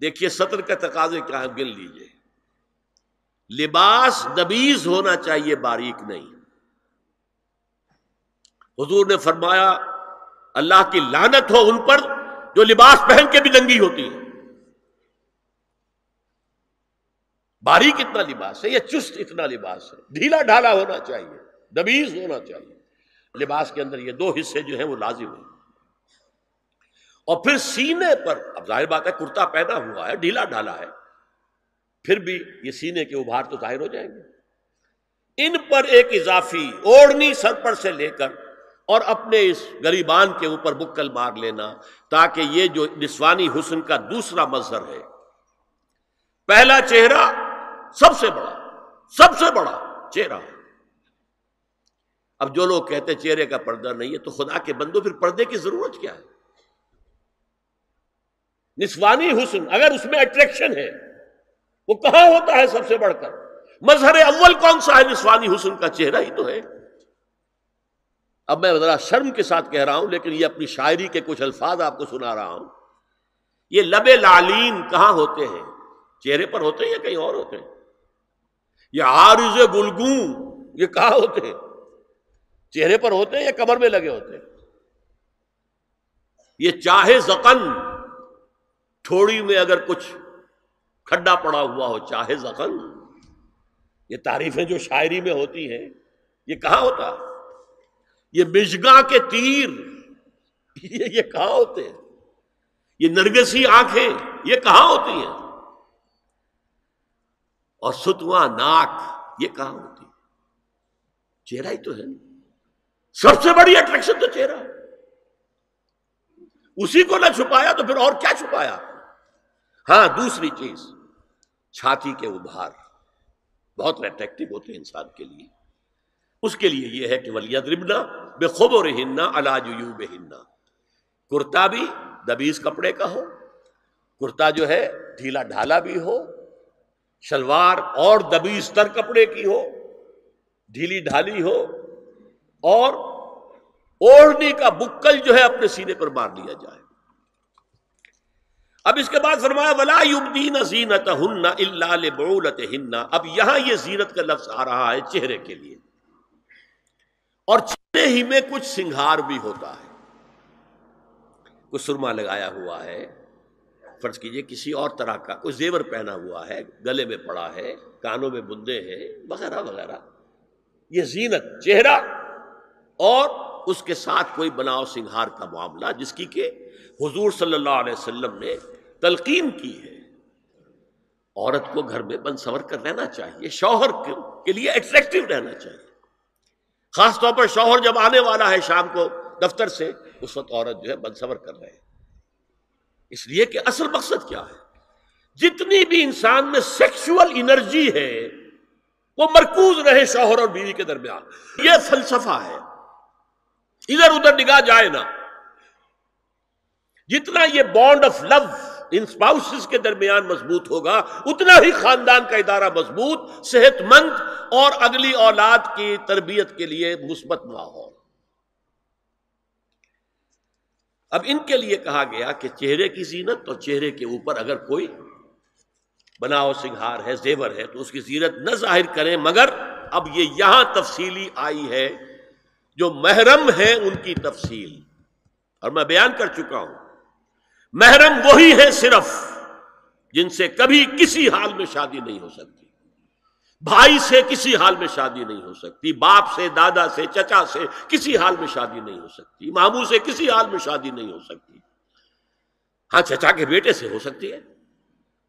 دیکھیے سطر کا تقاضے کیا ہے گن لیجیے۔ لباس دبیز ہونا چاہیے، باریک نہیں۔ حضور نے فرمایا، اللہ کی لانت ہو ان پر جو لباس پہن کے بھی ننگی ہوتی ہے باریک اتنا لباس ہے یا چست اتنا لباس ہے؟ ڈھیلا ڈھالا ہونا چاہیے دبیز ہونا چاہیے۔ لباس کے اندر یہ دو حصے جو ہیں وہ لازم ہیں۔ اور پھر سینے پر، اب ظاہر بات ہے کرتا پیدا ہوا ہے، ڈھیلا ڈھالا ہے۔ پھر بھی یہ سینے کے ابھار تو ظاہر ہو جائیں گے۔ ان پر ایک اضافی اوڑھنی سر پر سے لے کر اور اپنے اس گریبان کے اوپر بکل مار لینا تاکہ یہ جو نسوانی حسن کا دوسرا مظہر ہے۔ پہلا چہرہ سب سے بڑا، سب سے بڑا چہرہ اب جو لوگ کہتے چہرے کا پردہ نہیں ہے تو خدا کے بندو پھر پردے کی ضرورت کیا ہے؟ نسوانی حسن، اگر اس میں اٹریکشن ہے، وہ کہاں ہوتا ہے سب سے بڑھ کر؟ مظہر اول کون سا ہے نسوانی حسن کا چہرہ؟ ہی تو ہے۔ اب میں ذرا شرم کے ساتھ کہہ رہا ہوں، لیکن یہ اپنی شاعری کے کچھ الفاظ آپ کو سنا رہا ہوں۔ یہ لب لالین کہاں ہوتے ہیں؟ چہرے پر ہوتے ہیں یا کہیں اور ہوتے ہیں؟ یہ عارض گلگوں یہ کہاں ہوتے ہیں؟ چہرے پر ہوتے ہیں یا کمر میں لگے ہوتے ہیں؟ یہ چاہے زقن تھوڑی میں اگر کچھ کھڈا پڑا ہوا ہو، چاہے زخم، یہ تعریفیں جو شاعری میں ہوتی ہیں، یہ کہاں ہوتا؟ یہ مشگا کے تیر، یہ کہاں ہوتے ہیں؟ یہ نرگسی آنکھیں، یہ کہاں ہوتی ہیں؟ اور ستواں ناک، یہ کہاں ہوتی چہرہ ہی تو ہے سب سے بڑی اٹریکشن تو چہرہ۔ اسی کو نہ چھپایا تو پھر اور کیا چھپایا؟ ہاں دوسری چیز، چھاتی کے ابھار۔ بہت اٹریکٹو ہوتے ہیں انسان کے لیے۔ اس کے لیے یہ ہے کہ ولیت ربنا بے خوب و رہنا علاج ہننا کرتا بھی دبیز کپڑے کا ہو، کرتا جو ہے ڈھیلا ڈھالا بھی ہو، شلوار اور دبیز تر کپڑے کی ہو، ڈھیلی ڈھالی ہو، اور اوڑھنے کا بکل جو ہے اپنے سینے پر مار لیا جائے۔ اب اس کے بعد فرمایا، ولا یبدین زینت ہن اللہ ہن اب یہاں یہ زینت کا لفظ آ رہا ہے چہرے کے لیے۔ اور چہرے ہی میں کچھ سنگھار بھی ہوتا ہے۔ کچھ سرما لگایا ہوا ہے۔ فرض کیجیے کسی اور طرح کا، کچھ زیور پہنا ہوا ہے، گلے میں پڑا ہے، کانوں میں بندے ہیں، وغیرہ وغیرہ۔ یہ زینت، چہرہ۔ اور اس کے ساتھ کوئی بناؤ سنگھار کا معاملہ، جس کی کہ حضور صلی اللہ علیہ وسلم نے تلقین کی ہے۔ عورت کو گھر میں بند سور کر رہنا چاہیے، شوہر کے لیے اٹریکٹو رہنا چاہیے۔ خاص طور پر شوہر جب آنے والا ہے شام کو دفتر سے، اس وقت عورت جو ہے بند سور کر رہے ہیں۔ اس لیے کہ اصل مقصد کیا ہے؟ جتنی بھی انسان میں سیکشل انرجی ہے، وہ مرکوز رہے شوہر اور بیوی کے درمیان۔ یہ فلسفہ ہے۔ ادھر ادھر نگاہ جائے نا۔ جتنا یہ bond of love in spouse کے درمیان مضبوط ہوگا، اتنا ہی خاندان کا ادارہ مضبوط صحت مند اور اگلی اولاد کی تربیت کے لیے مثبت ماحول۔ اب ان کے لیے کہا گیا کہ چہرے کی زینت اور چہرے کے اوپر اگر کوئی بناؤ سنگھار ہے، زیور ہے، تو اس کی زینت نہ ظاہر کریں، مگر اب یہ یہاں تفصیلی آئی ہے، جو محرم ہیں ان کی تفصیل۔ اور میں بیان کر چکا ہوں۔ محرم وہی ہے صرف جن سے کبھی کسی حال میں شادی نہیں ہو سکتی۔ بھائی سے کسی حال میں شادی نہیں ہو سکتی، باپ سے، دادا سے، چچا سے کسی حال میں شادی نہیں ہو سکتی، ماموں سے کسی حال میں شادی نہیں ہو سکتی۔ ہاں چچا کے بیٹے سے ہو سکتی ہے،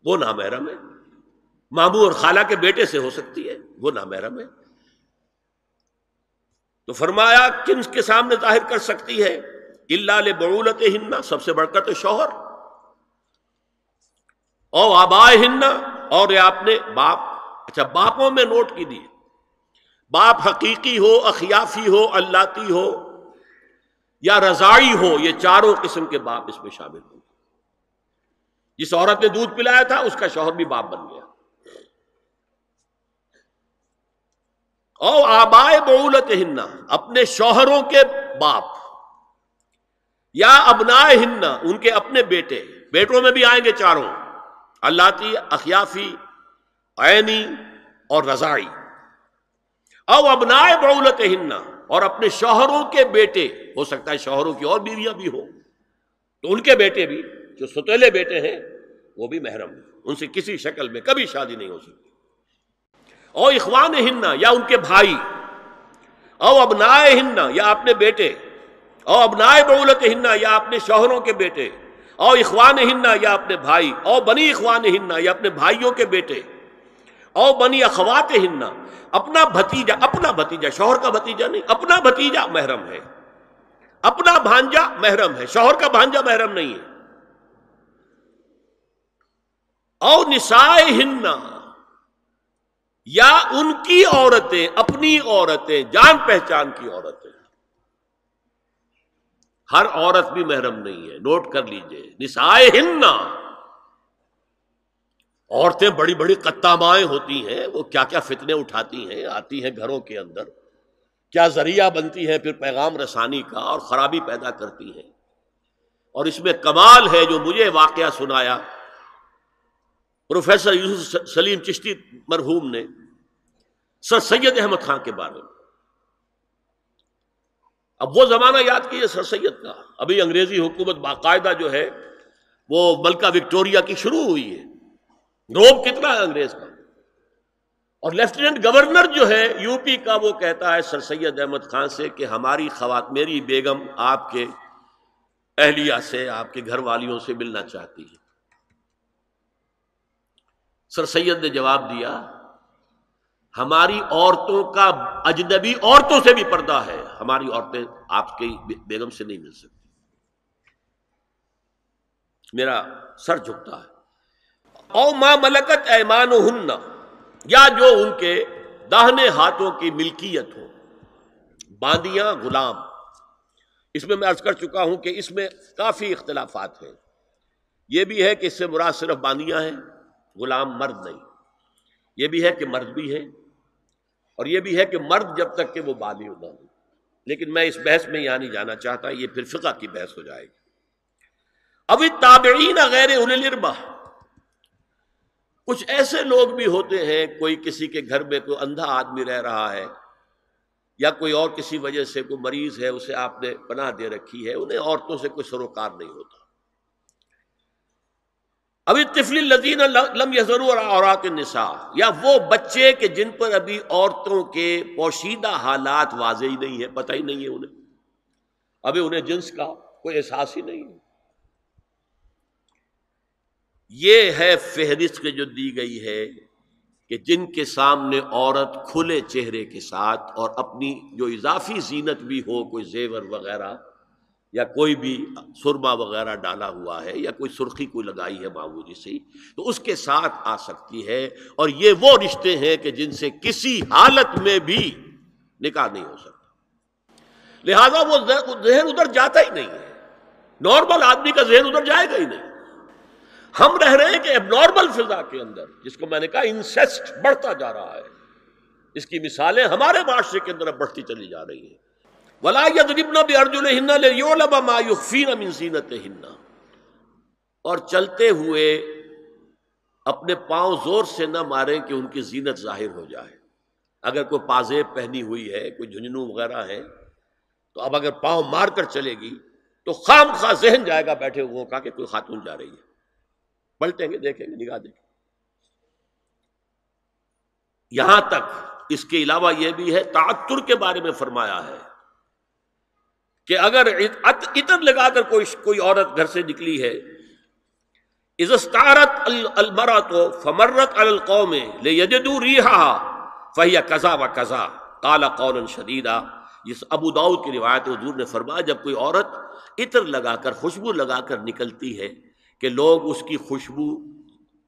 وہ نامحرم ہے۔ ماموں اور خالہ کے بیٹے سے ہو سکتی ہے، وہ نامحرم ہے۔ تو فرمایا، کن کے سامنے ظاہر کر سکتی ہے؟ اللہ بڑولت ہننا سب سے بڑھ کر تو شوہر۔ او آبائے ہننا اور آپ نے باپ اچھا باپوں میں نوٹ کی دی باپ حقیقی ہو، اخیافی ہو اللہ ہو، یا رضائی ہو، یہ چاروں قسم کے باپ اس میں شامل ہوں۔ جس عورت نے دودھ پلایا تھا، اس کا شوہر بھی باپ بن گیا۔ او آبائے بولت ہننا اپنے شوہروں کے باپ۔ یا ابنا ہننا ان کے اپنے بیٹے۔ بیٹوں میں بھی آئیں گے چاروں۔ اللہ اخیافی، عینی اور رضائی او ابنائے بولت ہننا اور اپنے شوہروں کے بیٹے۔ ہو سکتا ہے شوہروں کی اور بیویاں بھی ہوں۔ تو ان کے بیٹے بھی، جو ستیلے بیٹے ہیں، وہ بھی محرم ان سے کسی شکل میں کبھی شادی نہیں ہو سکتی۔ او اخوان ہننا یا ان کے بھائی۔ او ابنائے ہننا یا اپنے بیٹے۔ او ابنائے بولت ہننا یا اپنے شوہروں کے بیٹے، او اخوان ہننا یا اپنے بھائی، او بنی اخوان ہننا یا اپنے بھائیوں کے بیٹے، او بنی اخوات ہننا اپنا بھتیجا اپنا بھتیجا، شوہر کا بھتیجا نہیں، اپنا بھتیجا محرم ہے، اپنا بھانجا محرم ہے، شوہر کا بھانجا محرم نہیں ہے۔ او نسائے ہننا یا ان کی عورتیں، اپنی عورتیں، جان پہچان کی عورتیں۔ ہر عورت بھی محرم نہیں ہے، نوٹ کر لیجیے۔ نسائے ہننا عورتیں بڑی بڑی کتامائیں ہوتی ہیں، وہ کیا کیا فتنے اٹھاتی ہیں، آتی ہیں گھروں کے اندر۔ کیا ذریعہ بنتی ہے پھر پیغام رسانی کا اور خرابی پیدا کرتی ہیں۔ اور اس میں کمال ہے جو مجھے واقعہ سنایا۔ پروفیسر یوسف سلیم چشتی مرحوم نے، سر سید احمد خان کے بارے میں۔ اب وہ زمانہ یاد کیجیے سر سید کا۔ ابھی انگریزی حکومت باقاعدہ جو ہے، وہ ملکہ وکٹوریا کی شروع ہوئی ہے۔ روب کتنا ہے انگریز کا؟ اور لیفٹیننٹ گورنر جو ہے، یو پی کا وہ کہتا ہے سر سید احمد خان سے کہ ہماری خوات، میری بیگم آپ کے اہلیہ سے، آپ کے گھر والیوں سے ملنا چاہتی ہے۔ سر سید نے جواب دیا، ہماری عورتوں کا اجنبی عورتوں سے بھی پردہ ہے۔ ہماری عورتیں آپ کی بیگم سے نہیں مل سکتی۔ میرا سر جھکتا ہے۔ او ماں ملکت ایمان یا جو ان کے داہنے ہاتھوں کی ملکیت ہو۔ باندیاں غلام۔ اس میں میں عرض کر چکا ہوں کہ اس میں کافی اختلافات ہیں۔ یہ بھی ہے کہ اس سے مراد صرف باندیاں ہیں، غلام مرد نہیں۔ یہ بھی ہے کہ مرد بھی ہے اور یہ بھی ہے کہ مرد جب تک کہ وہ بالی نہ ہو لیکن میں اس بحث میں یہاں نہیں جانا چاہتا، یہ پھر فقہ کی بحث ہو جائے گی۔ ابھی تابعین غیر انربا کچھ ایسے لوگ بھی ہوتے ہیں، کوئی کسی کے گھر میں کوئی اندھا آدمی رہ رہا ہے، یا کوئی اور کسی وجہ سے کوئی مریض ہے، اسے آپ نے پناہ دے رکھی ہے، انہیں عورتوں سے کوئی سروکار نہیں ہوتا۔ ابھی تفلی لذین لم ضرور عورات نسا یا وہ بچے کہ جن پر ابھی عورتوں کے پوشیدہ حالات واضح ہی نہیں ہے پتہ ہی نہیں ہے انہیں۔ ابھی انہیں جنس کا کوئی احساس ہی نہیں۔ ہے یہ ہے فہرست جو دی گئی ہے کہ جن کے سامنے عورت کھلے چہرے کے ساتھ اور اپنی جو اضافی زینت بھی ہو، کوئی زیور وغیرہ یا کوئی بھی سرما وغیرہ ڈالا ہوا ہے یا کوئی سرخی کوئی لگائی ہے معمولی سی، تو اس کے ساتھ آ سکتی ہے اور یہ وہ رشتے ہیں کہ جن سے کسی حالت میں بھی نکاح نہیں ہو سکتا۔ لہذا وہ ذہن ادھر جاتا ہی نہیں ہے۔ نارمل آدمی کا ذہن ادھر جائے گا ہی نہیں۔ ہم رہ رہے ہیں کہ اب نارمل فضا کے اندر، جس کو میں نے کہا انسیسٹ بڑھتا جا رہا ہے۔ اس کی مثالیں ہمارے معاشرے کے اندر بڑھتی چلی جا رہی ہیں۔ اور چلتے ہوئے اپنے پاؤں زور سے نہ ماریں کہ ان کی زینت ظاہر ہو جائے۔ اگر کوئی پازیب پہنی ہوئی ہے، کوئی جھنجھنو وغیرہ ہے، تو اب اگر پاؤں مار کر چلے گی، تو خام خواہ ذہن جائے گا بیٹھے ہوئے کا کہ کوئی خاتون جا رہی ہے۔ پلٹیں گے، دیکھیں گے، نگاہ دیکھیں یہاں تک اس کے علاوہ یہ بھی ہے، تعطر کے بارے میں فرمایا ہے۔ کہ اگر عطر لگا کر کوئی کوئی عورت گھر سے نکلی ہے ازستارت المرا تو فمرت القوم لے یجدو ریحا فہیا کزا و کزا کالا قول شدیدہ جس ابو داؤد کی روایت حضور نے فرمایا، جب کوئی عورت عطر لگا کر، خوشبو لگا کر نکلتی ہے کہ لوگ اس کی خوشبو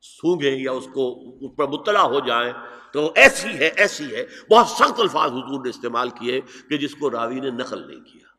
سونگیں یا اس کو اس پر مطلع ہو جائیں، تو ایسی ہے ایسی ہے۔ بہت سخت الفاظ حضور نے استعمال کیے کہ جس کو راوی نے نقل نہیں کیا۔